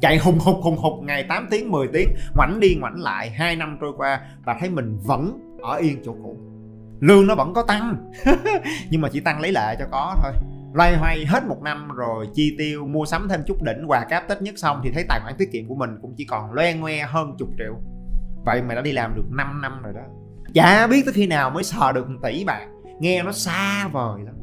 chạy hùng hục hùng hục ngày 8 tiếng 10 tiếng, ngoảnh đi, ngoảnh lại 2 năm trôi qua và thấy mình vẫn ở yên chỗ cũ. Lương nó vẫn có tăng, nhưng mà chỉ tăng lấy lệ cho có thôi. Loay hoay hết một năm rồi, chi tiêu, mua sắm thêm chút đỉnh, quà cáp tết nhất xong thì thấy tài khoản tiết kiệm của mình cũng chỉ còn loe ngoe hơn chục triệu. Vậy mà đã đi làm được 5 năm rồi đó. Chả biết tới khi nào mới sờ được 1 tỷ bạc, nghe nó xa vời lắm.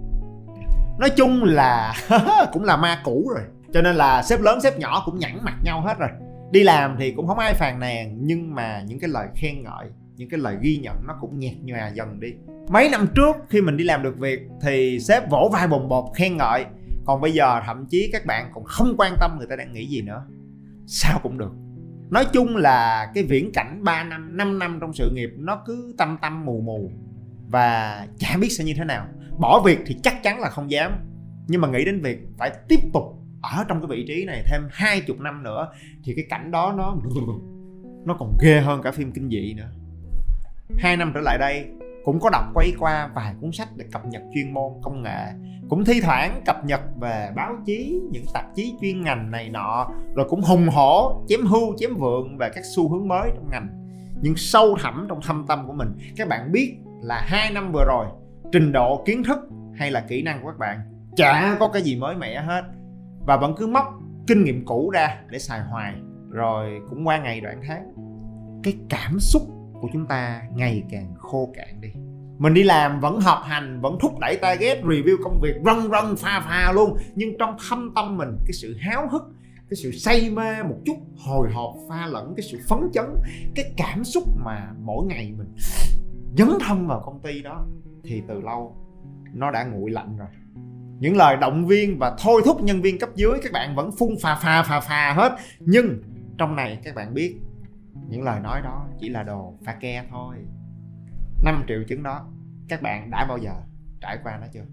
Nói chung là cũng là ma cũ rồi cho nên là sếp lớn, sếp nhỏ cũng nhẵn mặt nhau hết rồi. Đi làm thì cũng không ai phàn nàn, nhưng mà những cái lời khen ngợi, những cái lời ghi nhận nó cũng nhạt nhòa dần đi. Mấy năm trước khi mình đi làm được việc thì sếp vỗ vai bồng bột khen ngợi. Còn bây giờ thậm chí các bạn còn không quan tâm người ta đang nghĩ gì nữa. Sao cũng được. Nói chung là cái viễn cảnh 3 năm 5 năm trong sự nghiệp nó cứ tâm tâm mù mù. Và chả biết sẽ như thế nào. Bỏ việc thì chắc chắn là không dám. Nhưng mà nghĩ đến việc phải tiếp tục ở trong cái vị trí này thêm hai chục năm nữa, thì cái cảnh đó nó nó còn ghê hơn cả phim kinh dị nữa. Hai năm trở lại đây, cũng có đọc quay qua vài cuốn sách để cập nhật chuyên môn công nghệ, cũng thi thoảng cập nhật về báo chí, những tạp chí chuyên ngành này nọ, rồi cũng hùng hổ chém hưu, chém vượng về các xu hướng mới trong ngành. Nhưng sâu thẳm trong thâm tâm của mình, các bạn biết là hai năm vừa rồi, trình độ kiến thức hay là kỹ năng của các bạn chả có cái gì mới mẻ hết và vẫn cứ móc kinh nghiệm cũ ra để xài hoài. Rồi cũng qua ngày đoạn tháng, cái cảm xúc của chúng ta ngày càng khô cạn đi. Mình đi làm vẫn học hành, vẫn thúc đẩy target, review công việc rân rân pha pha luôn. Nhưng trong thâm tâm mình, cái sự háo hức, cái sự say mê một chút, hồi hộp, pha lẫn, cái sự phấn chấn, cái cảm xúc mà mỗi ngày mình dấn thân vào công ty đó, thì từ lâu nó đã nguội lạnh rồi những lời động viên và thôi thúc nhân viên cấp dưới, các bạn vẫn phun phà phà phà phà hết. Nhưng trong này các bạn biết, những lời nói đó chỉ là đồ pha ke thôi. 5 triệu chứng đó, các bạn đã bao giờ trải qua nó chưa?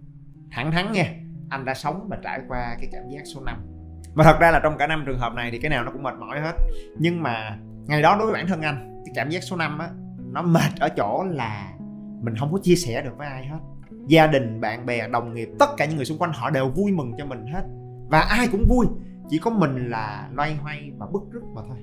Thẳng thắn nha, anh đã sống và trải qua cái cảm giác số 5 và thật ra là trong cả năm trường hợp này thì cái nào nó cũng mệt mỏi hết. Nhưng mà ngày đó đối với bản thân anh, cái cảm giác số 5 á, nó mệt ở chỗ là mình không có chia sẻ được với ai hết gia đình, bạn bè, đồng nghiệp, tất cả những người xung quanh họ đều vui mừng cho mình hết. Và ai cũng vui, chỉ có mình là loay hoay và bức rứt mà thôi.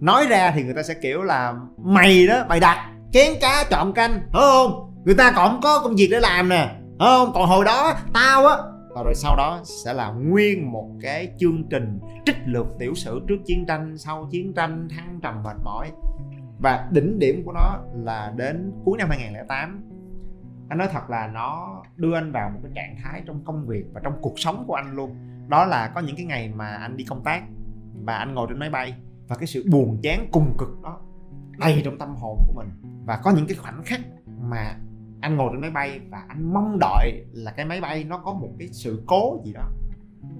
Nói ra thì người ta sẽ kiểu là, mày đó, mày đặt kén cá chọn canh, hiểu không? Người ta còn không có công việc để làm nè, hiểu không? Còn hồi đó, tao á. Và rồi sau đó sẽ là nguyên một cái chương trình trích lược tiểu sử trước chiến tranh, sau chiến tranh, thăng trầm mệt mỏi. Và đỉnh điểm của nó là đến cuối năm 2008 anh nói thật là nó đưa anh vào một cái trạng thái trong công việc và trong cuộc sống của anh luôn. Đó là có những cái ngày mà anh đi công tác và anh ngồi trên máy bay và cái sự buồn chán cùng cực đó đầy trong tâm hồn của mình. Và có những cái khoảnh khắc mà anh ngồi trên máy bay và anh mong đợi là cái máy bay nó có một cái sự cố gì đó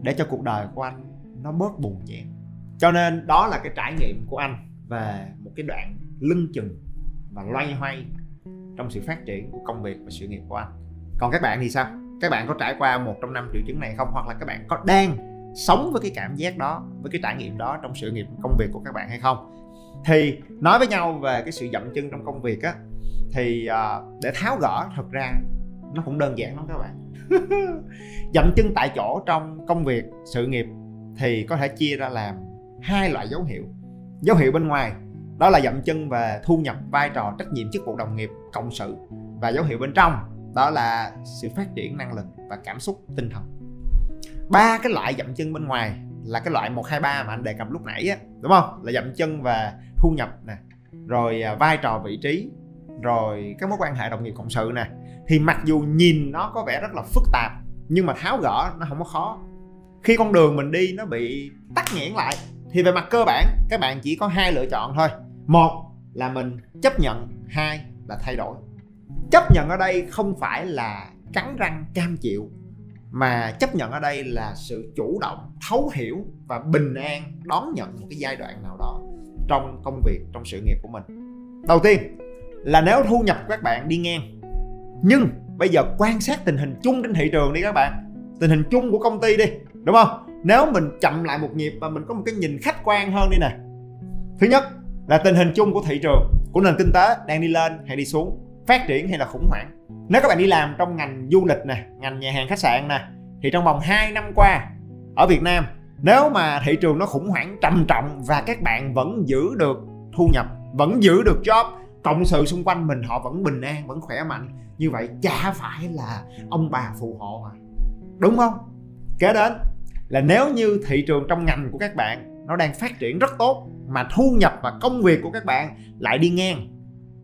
để cho cuộc đời của anh nó bớt buồn chán. Cho nên đó là cái trải nghiệm của anh về một cái đoạn lưng chừng và loay hoay trong sự phát triển của công việc và sự nghiệp của anh. Còn các bạn thì sao? Các bạn có trải qua một trong năm triệu chứng này không? Hoặc là các bạn có đang sống với cái cảm giác đó với cái trải nghiệm đó trong sự nghiệp công việc của các bạn hay không? Thì nói với nhau về cái sự dậm chân trong công việc á thì uh, để tháo gỡ thật ra nó cũng đơn giản lắm các bạn. Dậm chân tại chỗ trong công việc sự nghiệp thì có thể chia ra làm hai loại dấu hiệu. Dấu hiệu bên ngoài đó là dậm chân về thu nhập vai trò trách nhiệm chức vụ đồng nghiệp, cộng sự và dấu hiệu bên trong. Đó là sự phát triển năng lực và cảm xúc tinh thần. Ba cái loại dậm chân bên ngoài là cái loại một, hai, ba mà anh đề cập lúc nãy á, đúng không? Là dậm chân về thu nhập nè, rồi à, vai trò vị trí, rồi các mối quan hệ đồng nghiệp cộng sự nè. Thì mặc dù nhìn nó có vẻ rất là phức tạp, nhưng mà tháo gỡ nó không có khó. Khi con đường mình đi nó bị tắc nghẽn lại, thì về mặt cơ bản, các bạn chỉ có hai lựa chọn thôi một là mình chấp nhận, hai là thay đổi. Chấp nhận ở đây không phải là cắn răng, cam chịu, mà chấp nhận ở đây là sự chủ động, thấu hiểu và bình an đón nhận một cái giai đoạn nào đó trong công việc, trong sự nghiệp của mình. Đầu tiên là nếu thu nhập của các bạn đi ngang, nhưng bây giờ quan sát tình hình chung trên thị trường đi các bạn, tình hình chung của công ty đi, đúng không? Nếu mình chậm lại một nhịp và mình có một cái nhìn khách quan hơn đi nè. Thứ nhất là tình hình chung của thị trường, của nền kinh tế đang đi lên hay đi xuống, phát triển hay là khủng hoảng. Nếu các bạn đi làm trong ngành du lịch nè, ngành nhà hàng khách sạn nè, thì trong vòng 2 năm qua, ở Việt Nam, nếu mà thị trường nó khủng hoảng trầm trọng và các bạn vẫn giữ được thu nhập, vẫn giữ được job, cộng sự xung quanh mình họ vẫn bình an, vẫn khỏe mạnh, như vậy chả phải là ông bà phù hộ à đúng không? Kế đến là nếu như thị trường trong ngành của các bạn nó đang phát triển rất tốt mà thu nhập và công việc của các bạn lại đi ngang,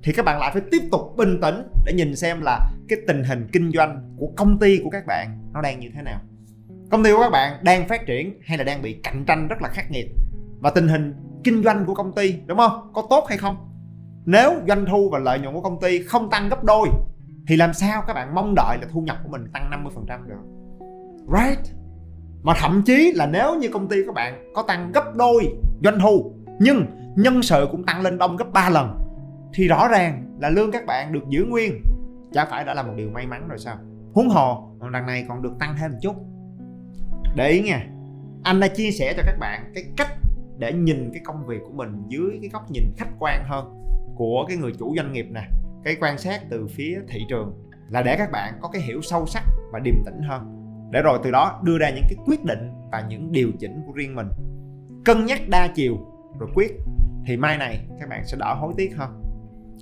thì các bạn lại phải tiếp tục bình tĩnh để nhìn xem là cái tình hình kinh doanh của công ty của các bạn nó đang như thế nào. Công ty của các bạn đang phát triển hay là đang bị cạnh tranh rất là khắc nghiệt? Và tình hình kinh doanh của công ty, đúng không? Có tốt hay không? Nếu doanh thu và lợi nhuận của công ty không tăng gấp đôi, thì làm sao các bạn mong đợi là thu nhập của mình tăng 50% được? Right? Mà thậm chí là nếu như công ty các bạn có tăng gấp đôi doanh thu, nhưng nhân sự cũng tăng lên đông gấp 3 lần, thì rõ ràng là lương các bạn được giữ nguyên. Chả phải đã là một điều may mắn rồi sao? Huống hồ đằng này còn được tăng thêm một chút. Để ý nha, anh đã chia sẻ cho các bạn cái cách để nhìn cái công việc của mình dưới cái góc nhìn khách quan hơn của cái người chủ doanh nghiệp nè. Cái quan sát từ phía thị trường là để các bạn có cái hiểu sâu sắc và điềm tĩnh hơn để rồi từ đó đưa ra những cái quyết định và những điều chỉnh của riêng mình. Cân nhắc đa chiều, rồi quyết. Thì mai này các bạn sẽ đỡ hối tiếc hơn.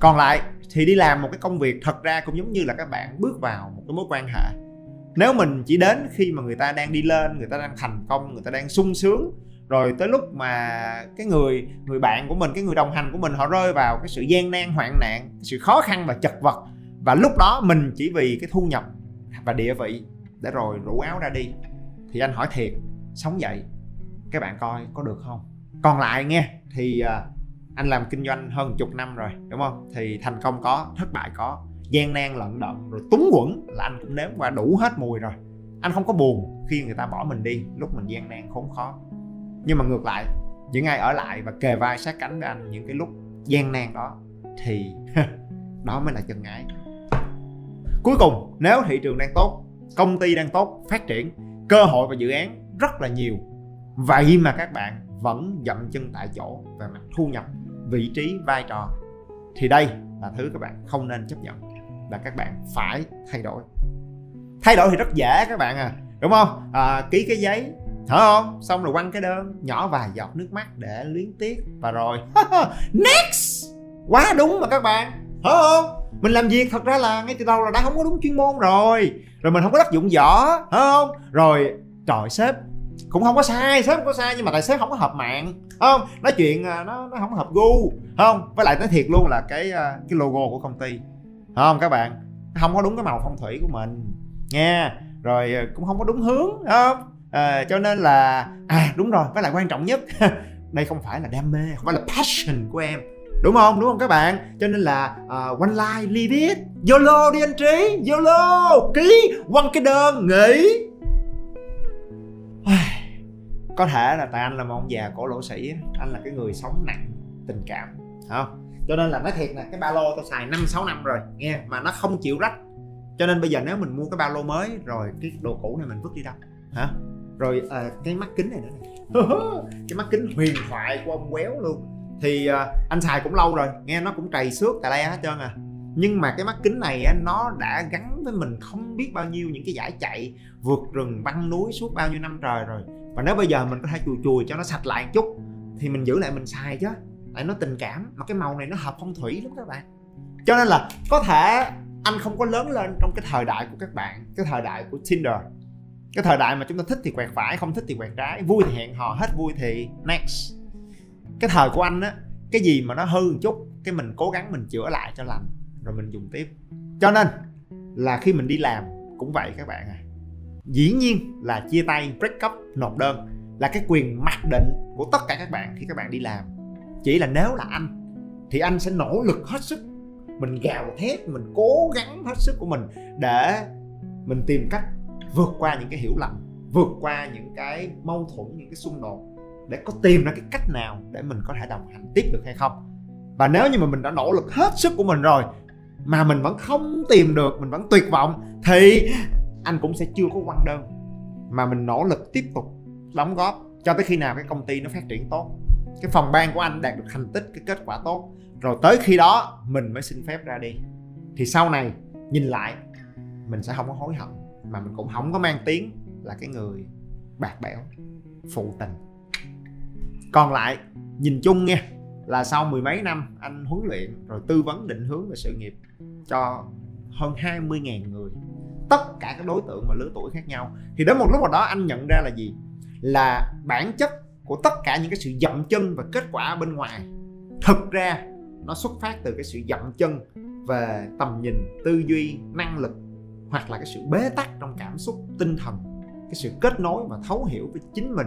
Còn lại thì đi làm một cái công việc thật ra cũng giống như là các bạn bước vào một cái mối quan hệ. Nếu mình chỉ đến khi mà người ta đang đi lên, người ta đang thành công, người ta đang sung sướng, rồi tới lúc mà cái người người bạn của mình, cái người đồng hành của mình họ rơi vào cái sự gian nan, hoạn nạn, sự khó khăn và chật vật, và lúc đó mình chỉ vì cái thu nhập và địa vị để rồi rủ áo ra đi. Thì anh hỏi thiệt, sống vậy các bạn coi có được không? Còn lại nghe, thì à, anh làm kinh doanh hơn chục năm rồi, đúng không? Thì thành công có, thất bại có, gian nan, lận đận, rồi túng quẩn là anh cũng nếm qua đủ hết mùi rồi. Anh không có buồn khi người ta bỏ mình đi, lúc mình gian nan, khốn khó. Nhưng mà ngược lại, những ai ở lại và kề vai sát cánh với anh những cái lúc gian nan đó, thì đó mới là chân ái. Cuối cùng, nếu thị trường đang tốt công ty đang tốt phát triển cơ hội và dự án rất là nhiều. Vậy mà các bạn vẫn dậm chân tại chỗ về mặt thu nhập vị trí vai trò. Thì đây là thứ các bạn không nên chấp nhận và các bạn phải thay đổi. Thay đổi thì rất dễ các bạn à đúng không? À, ký cái giấy hả không? Xong rồi quăng cái đơn nhỏ vài giọt nước mắt để luyến tiếc và rồi next! Quá đúng mà các bạn hả không? Mình làm việc thật ra là ngay từ đầu là đã không có đúng chuyên môn rồi. Rồi mình không có tác dụng võ phải không? Rồi trời sếp cũng không có sai sếp không có sai nhưng mà tại sếp không có hợp mạng không? Nói chuyện à, nó nó không hợp gu không? Với lại nói thiệt luôn là cái à, cái logo của công ty không các bạn? Không có đúng cái màu phong thủy của mình nha. Rồi à, cũng không có đúng hướng không? À, cho nên là à đúng rồi với lại quan trọng nhất đây không phải là đam mê không phải là passion của em đúng không? Đúng không các bạn? Cho nên là uh, one life live it. Yolo đi anh trí yolo ký quăng cái đơn nghỉ. Có thể là tại anh là một ông già cổ lỗ sĩ anh là cái người sống nặng tình cảm không? Cho nên là nói thiệt nè cái ba lô tao xài năm sáu năm rồi nghe mà nó không chịu rách. Cho nên bây giờ nếu mình mua cái ba lô mới rồi cái đồ cũ này mình vứt đi đâu hả? Rồi à, cái mắt kính này nữa này cái mắt kính huyền thoại của ông quéo luôn thì à, anh xài cũng lâu rồi, nghe nó cũng trầy xước tại đây hết trơn à. Nhưng mà cái mắt kính này nó đã gắn với mình không biết bao nhiêu những cái giải chạy vượt rừng băng núi suốt bao nhiêu năm trời rồi. Và nếu bây giờ mình có thể chùi chùi cho nó sạch lại một chút, thì mình giữ lại mình xài chứ. Tại nó tình cảm, mà cái màu này nó hợp phong thủy lắm các bạn. Cho nên là có thể anh không có lớn lên trong cái thời đại của các bạn, cái thời đại của Tinder. Cái thời đại mà chúng ta thích thì quẹt phải, không thích thì quẹt trái, vui thì hẹn hò, hết vui thì next cái thời của anh á, cái gì mà nó hư một chút, cái mình cố gắng mình chữa lại cho lành, rồi mình dùng tiếp. Cho nên là khi mình đi làm cũng vậy các bạn à dĩ nhiên là chia tay, break up nộp đơn là cái quyền mặc định của tất cả các bạn khi các bạn đi làm. Chỉ là nếu là anh, thì anh sẽ nỗ lực hết sức. Mình gào thét, mình cố gắng hết sức của mình để mình tìm cách vượt qua những cái hiểu lầm, vượt qua những cái mâu thuẫn, những cái xung đột để có tìm ra cái cách nào để mình có thể đồng hành tiếp được hay không. Và nếu như mà mình đã nỗ lực hết sức của mình rồi, mà mình vẫn không tìm được, mình vẫn tuyệt vọng, thì anh cũng sẽ chưa có quăng đơn. Mà mình nỗ lực tiếp tục đóng góp cho tới khi nào cái công ty nó phát triển tốt, cái phòng ban của anh đạt được thành tích, cái kết quả tốt, rồi tới khi đó mình mới xin phép ra đi. Thì sau này, nhìn lại, mình sẽ không có hối hận, mà mình cũng không có mang tiếng là cái người bạc bẽo, phụ tình còn lại, nhìn chung nha, là sau mười mấy năm anh huấn luyện rồi tư vấn định hướng về sự nghiệp cho hơn 20.000 người, tất cả các đối tượng và lứa tuổi khác nhau, thì đến một lúc nào đó anh nhận ra là gì? Là bản chất của tất cả những cái sự dậm chân và kết quả bên ngoài, thực ra nó xuất phát từ cái sự dậm chân về tầm nhìn, tư duy, năng lực, hoặc là cái sự bế tắc trong cảm xúc, tinh thần, cái sự kết nối và thấu hiểu với chính mình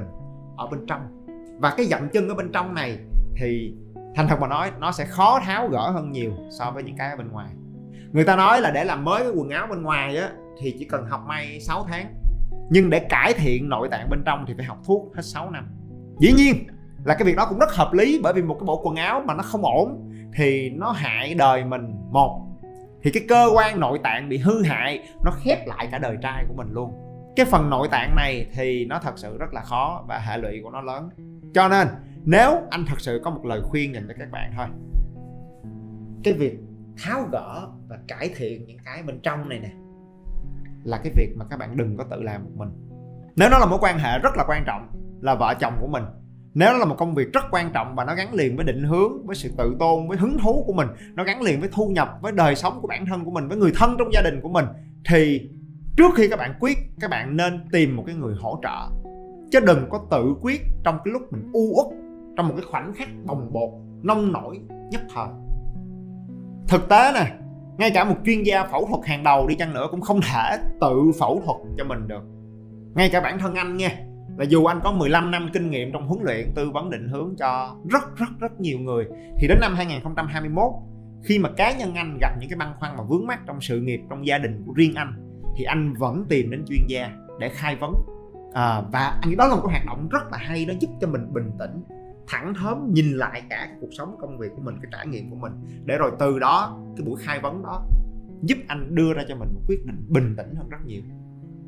ở bên trong và cái dậm chân ở bên trong này thì thành thật mà nói, nó sẽ khó tháo gỡ hơn nhiều so với những cái ở bên ngoài. Người ta nói là để làm mới cái quần áo bên ngoài á, thì chỉ cần học may 6 tháng. Nhưng để cải thiện nội tạng bên trong thì phải học thuốc hết 6 năm. Dĩ nhiên là cái việc đó cũng rất hợp lý bởi vì một cái bộ quần áo mà nó không ổn thì nó hại đời mình, một. Thì cái cơ quan nội tạng bị hư hại, nó khép lại cả đời trai của mình luôn. Cái phần nội tạng này thì nó thật sự rất là khó và hệ lụy của nó lớn cho nên, nếu anh thật sự có một lời khuyên dành cho các bạn thôi, cái việc tháo gỡ và cải thiện những cái bên trong này nè, là cái việc mà các bạn đừng có tự làm một mình. Nếu nó là mối quan hệ rất là quan trọng, là vợ chồng của mình, nếu nó là một công việc rất quan trọng và nó gắn liền với định hướng, với sự tự tôn, với hứng thú của mình, nó gắn liền với thu nhập, với đời sống của bản thân của mình, với người thân trong gia đình của mình, thì trước khi các bạn quyết, các bạn nên tìm một cái người hỗ trợ chứ đừng có tự quyết trong cái lúc mình u uất, trong một cái khoảnh khắc bồng bột, nông nổi, nhất thời. Thực tế nè, ngay cả một chuyên gia phẫu thuật hàng đầu đi chăng nữa cũng không thể tự phẫu thuật cho mình được. Ngay cả bản thân anh nha, là dù anh có 15 năm kinh nghiệm trong huấn luyện, tư vấn định hướng cho rất rất rất nhiều người, thì đến năm 2021 khi mà cá nhân anh gặp những cái băn khoăn mà vướng mắt trong sự nghiệp, trong gia đình của riêng anh, thì anh vẫn tìm đến chuyên gia để khai vấn à, và anh nghĩ đó là một hoạt động rất là hay nó giúp cho mình bình tĩnh thẳng thớm nhìn lại cả cái cuộc sống công việc của mình cái trải nghiệm của mình. Để rồi từ đó cái buổi khai vấn đó giúp anh đưa ra cho mình một quyết định bình tĩnh hơn rất nhiều.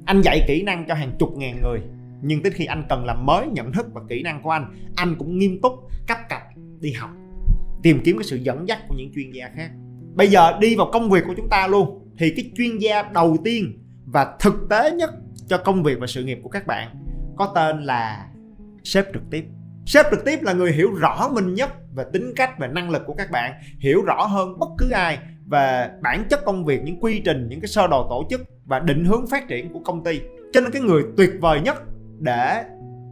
Anh dạy kỹ năng cho hàng chục ngàn người nhưng tới khi anh cần làm mới nhận thức và kỹ năng của anh anh cũng nghiêm túc cấp cặp đi học tìm kiếm cái sự dẫn dắt của những chuyên gia khác. Bây giờ đi vào công việc của chúng ta luôn thì cái chuyên gia đầu tiên và thực tế nhất cho công việc và sự nghiệp của các bạn. Có tên là sếp trực tiếp. Sếp trực tiếp là người hiểu rõ mình nhất về tính cách và năng lực của các bạn, hiểu rõ hơn bất cứ ai về bản chất công việc, những quy trình, những cái sơ đồ tổ chức và định hướng phát triển của công ty. Cho nên cái người tuyệt vời nhất để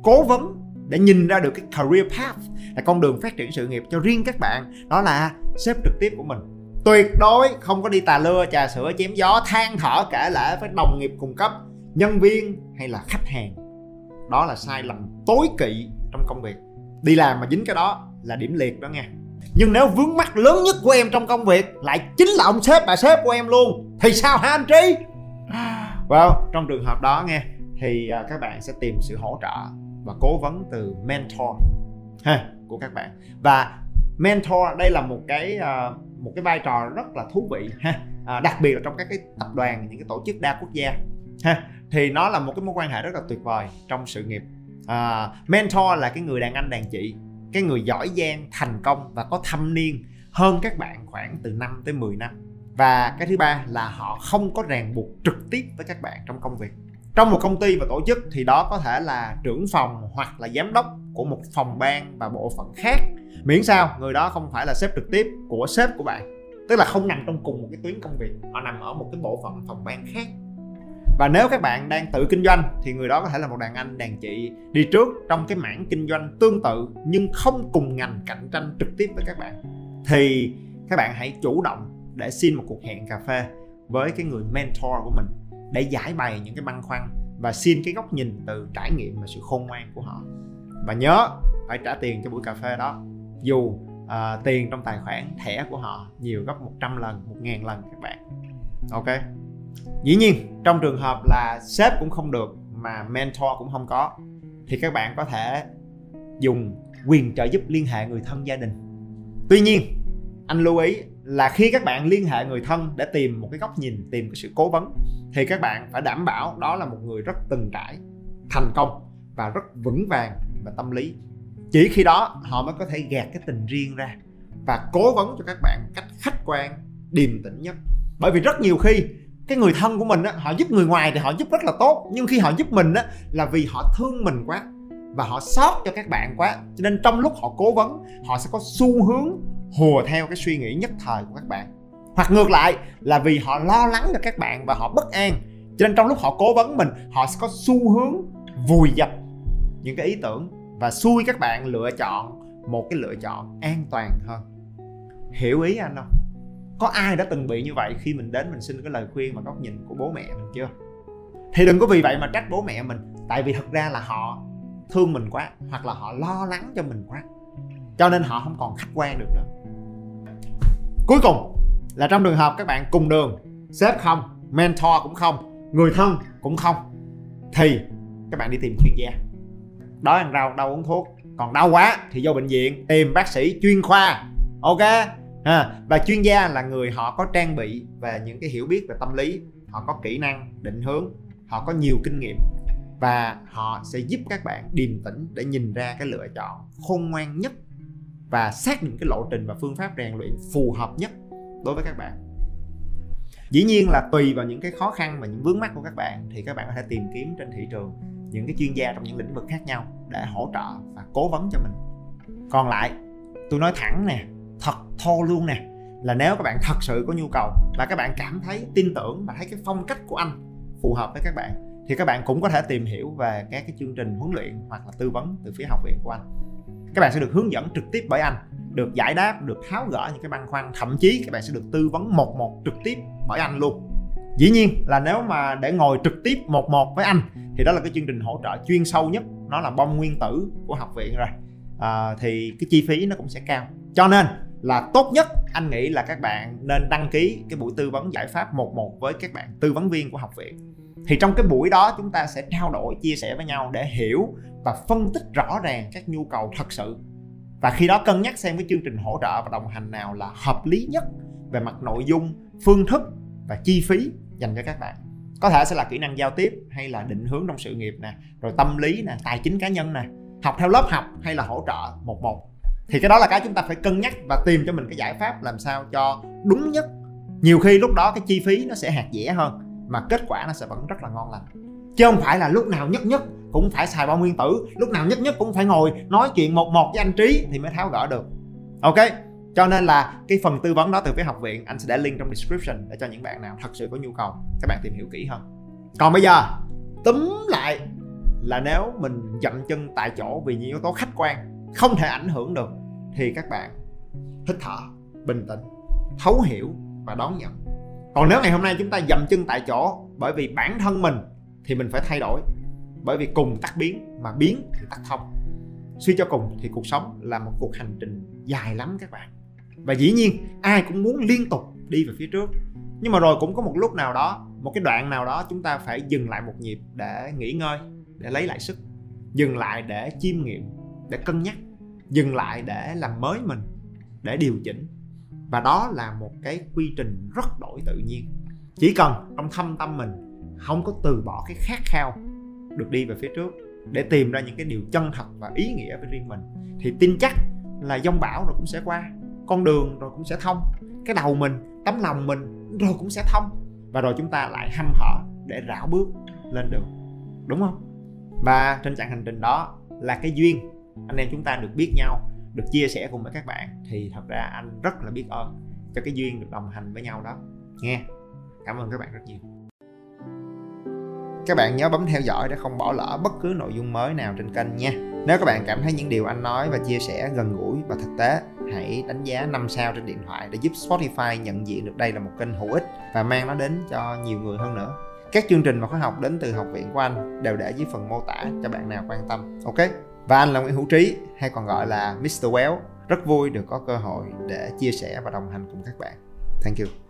cố vấn, để nhìn ra được cái career path, là con đường phát triển sự nghiệp cho riêng các bạn, đó là sếp trực tiếp của mình. Tuyệt đối không có đi tà lưa, trà sữa, chém gió, than thở, kể lể với đồng nghiệp cùng cấp nhân viên hay là khách hàng. Đó là sai lầm tối kỵ trong công việc. Đi làm mà dính cái đó là điểm liệt đó nha. Nhưng nếu vướng mắt lớn nhất của em trong công việc lại chính là ông sếp bà sếp của em luôn thì sao hả anh trí? Well trong trường hợp đó nghe thì à, các bạn sẽ tìm sự hỗ trợ và cố vấn từ mentor ha của các bạn. Và mentor đây là một cái à, một cái vai trò rất là thú vị ha. À, đặc biệt là trong các cái tập đoàn những cái tổ chức đa quốc gia ha thì nó là một cái mối quan hệ rất là tuyệt vời trong sự nghiệp. À, mentor là cái người đàn anh đàn chị cái người giỏi giang thành công và có thâm niên hơn các bạn khoảng từ 5 tới 10 năm. Và cái thứ ba là họ không có ràng buộc trực tiếp với các bạn trong công việc. Trong một công ty và tổ chức thì đó có thể là trưởng phòng hoặc là giám đốc của một phòng ban và bộ phận khác. Miễn sao người đó không phải là sếp trực tiếp của sếp của bạn. Tức là không nằm trong cùng một cái tuyến công việc họ nằm ở một cái bộ phận phòng ban khác và nếu các bạn đang tự kinh doanh thì người đó có thể là một đàn anh đàn chị đi trước trong cái mảng kinh doanh tương tự nhưng không cùng ngành cạnh tranh trực tiếp với các bạn. Thì các bạn hãy chủ động để xin một cuộc hẹn cà phê với cái người mentor của mình để giải bày những cái băn khoăn và xin cái góc nhìn từ trải nghiệm và sự khôn ngoan của họ. Và nhớ phải trả tiền cho buổi cà phê đó. Dù uh, tiền trong tài khoản thẻ của họ nhiều gấp 100 lần 1.000 lần các bạn. Ok? Dĩ nhiên, trong trường hợp là sếp cũng không được mà mentor cũng không có, thì các bạn có thể dùng quyền trợ giúp liên hệ người thân gia đình. Tuy nhiên, anh lưu ý là khi các bạn liên hệ người thân để tìm một cái góc nhìn, tìm cái sự cố vấn, thì các bạn phải đảm bảo đó là một người rất từng trải, thành công và rất vững vàng về tâm lý. Chỉ khi đó họ mới có thể gạt cái tình riêng ra và cố vấn cho các bạn cách khách quan, điềm tĩnh nhất. Bởi vì rất nhiều khi cái người thân của mình á, họ giúp người ngoài thì họ giúp rất là tốt, nhưng khi họ giúp mình á, là vì họ thương mình quá và họ sót cho các bạn quá. Cho nên trong lúc họ cố vấn, họ sẽ có xu hướng hùa theo cái suy nghĩ nhất thời của các bạn. Hoặc ngược lại là vì họ lo lắng cho các bạn và họ bất an. Cho nên trong lúc họ cố vấn mình, họ sẽ có xu hướng vùi dập những cái ý tưởng và xui các bạn lựa chọn một cái lựa chọn an toàn hơn. Hiểu ý anh không? Có ai đã từng bị như vậy khi mình đến mình xin cái lời khuyên và góc nhìn của bố mẹ mình chưa? Thì đừng có vì vậy mà trách bố mẹ mình, tại vì thật ra là họ thương mình quá, hoặc là họ lo lắng cho mình quá. Cho nên họ không còn khách quan được nữa. Cuối cùng là trong trường hợp các bạn cùng đường, sếp không, mentor cũng không, người thân cũng không, thì các bạn đi tìm chuyên gia. Đói ăn rau, đau uống thuốc, còn đau quá thì vô bệnh viện tìm bác sĩ chuyên khoa, ok? Ha, và chuyên gia là người họ có trang bị về những cái hiểu biết về tâm lý, họ có kỹ năng, định hướng, họ có nhiều kinh nghiệm và họ sẽ giúp các bạn điềm tĩnh để nhìn ra cái lựa chọn khôn ngoan nhất và xác định cái lộ trình và phương pháp rèn luyện phù hợp nhất đối với các bạn. Dĩ nhiên là tùy vào những cái khó khăn và những vướng mắt của các bạn thì các bạn có thể tìm kiếm trên thị trường những cái chuyên gia trong những lĩnh vực khác nhau để hỗ trợ và cố vấn cho mình. Còn lại, tôi nói thẳng nè thật thô luôn nè. Là nếu các bạn thật sự có nhu cầu và các bạn cảm thấy tin tưởng và thấy cái phong cách của anh phù hợp với các bạn thì các bạn cũng có thể tìm hiểu về các cái chương trình huấn luyện hoặc là tư vấn từ phía học viện của anh. Các bạn sẽ được hướng dẫn trực tiếp bởi anh được giải đáp được tháo gỡ những cái băn khoăn thậm chí các bạn sẽ được tư vấn một một trực tiếp bởi anh luôn. Dĩ nhiên là nếu mà để ngồi trực tiếp một một với anh thì đó là cái chương trình hỗ trợ chuyên sâu nhất nó là bom nguyên tử của học viện rồi. À, thì cái chi phí nó cũng sẽ cao. Cho nên là tốt nhất. Anh nghĩ là các bạn nên đăng ký cái buổi tư vấn giải pháp một một với các bạn tư vấn viên của học viện. Thì trong cái buổi đó, chúng ta sẽ trao đổi, chia sẻ với nhau để hiểu và phân tích rõ ràng các nhu cầu thật sự. Và khi đó, cân nhắc xem cái chương trình hỗ trợ và đồng hành nào là hợp lý nhất về mặt nội dung, phương thức và chi phí dành cho các bạn. Có thể sẽ là kỹ năng giao tiếp hay là định hướng trong sự nghiệp nè, rồi tâm lý nè, tài chính cá nhân nè, học theo lớp học hay là hỗ trợ một một thì cái đó là cái chúng ta phải cân nhắc và tìm cho mình cái giải pháp làm sao cho đúng nhất. Nhiều khi lúc đó cái chi phí nó sẽ hạt dẻ hơn, mà kết quả nó sẽ vẫn rất là ngon lành. Chứ không phải là lúc nào nhất nhất cũng phải xài bao nguyên tử, lúc nào nhất nhất cũng phải ngồi nói chuyện một một với anh trí thì mới tháo gỡ được. Ok, cho nên là cái phần tư vấn đó từ phía học viện anh sẽ để link trong description để cho những bạn nào thật sự có nhu cầu, các bạn tìm hiểu kỹ hơn. Còn bây giờ, túm lại là nếu mình dậm chân tại chỗ vì những yếu tố khách quan, không thể ảnh hưởng được thì các bạn hít thở bình tĩnh, thấu hiểu và đón nhận. Còn nếu ngày hôm nay chúng ta dậm chân tại chỗ bởi vì bản thân mình thì mình phải thay đổi, bởi vì cùng tắt biến mà biến thì tắt thông suy cho cùng thì cuộc sống là một cuộc hành trình dài lắm các bạn. Và dĩ nhiên, ai cũng muốn liên tục đi về phía trước. Nhưng mà rồi cũng có một lúc nào đó, một cái đoạn nào đó chúng ta phải dừng lại một nhịp để nghỉ ngơi, để lấy lại sức, dừng lại để chiêm nghiệm, để cân nhắc dừng lại để làm mới mình, để điều chỉnh. Và đó là một cái quy trình rất đổi tự nhiên. Chỉ cần trong thâm tâm mình, không có từ bỏ cái khát khao được đi về phía trước, để tìm ra những cái điều chân thật và ý nghĩa với riêng mình, thì tin chắc là dông bão rồi cũng sẽ qua, con đường rồi cũng sẽ thông, cái đầu mình, tấm lòng mình rồi cũng sẽ thông. Và rồi chúng ta lại hăm hở để rảo bước lên đường. Đúng không? Và trên chặng hành trình đó là cái duyên anh em chúng ta được biết nhau, được chia sẻ cùng với các bạn, thì thật ra anh rất là biết ơn cho cái duyên được đồng hành với nhau đó. Nghe, cảm ơn các bạn rất nhiều. Các bạn nhớ bấm theo dõi để không bỏ lỡ bất cứ nội dung mới nào trên kênh nha. Nếu các bạn cảm thấy những điều anh nói và chia sẻ gần gũi và thực tế, hãy đánh giá 5 sao trên điện thoại để giúp Spotify nhận diện được đây là một kênh hữu ích và mang nó đến cho nhiều người hơn nữa. Các chương trình và khóa học đến từ học viện của anh đều để dưới phần mô tả, cho bạn nào quan tâm. Ok? Và anh là Nguyễn Hữu Trí, hay còn gọi là Mr. Well rất vui được có cơ hội để chia sẻ và đồng hành cùng các bạn thank you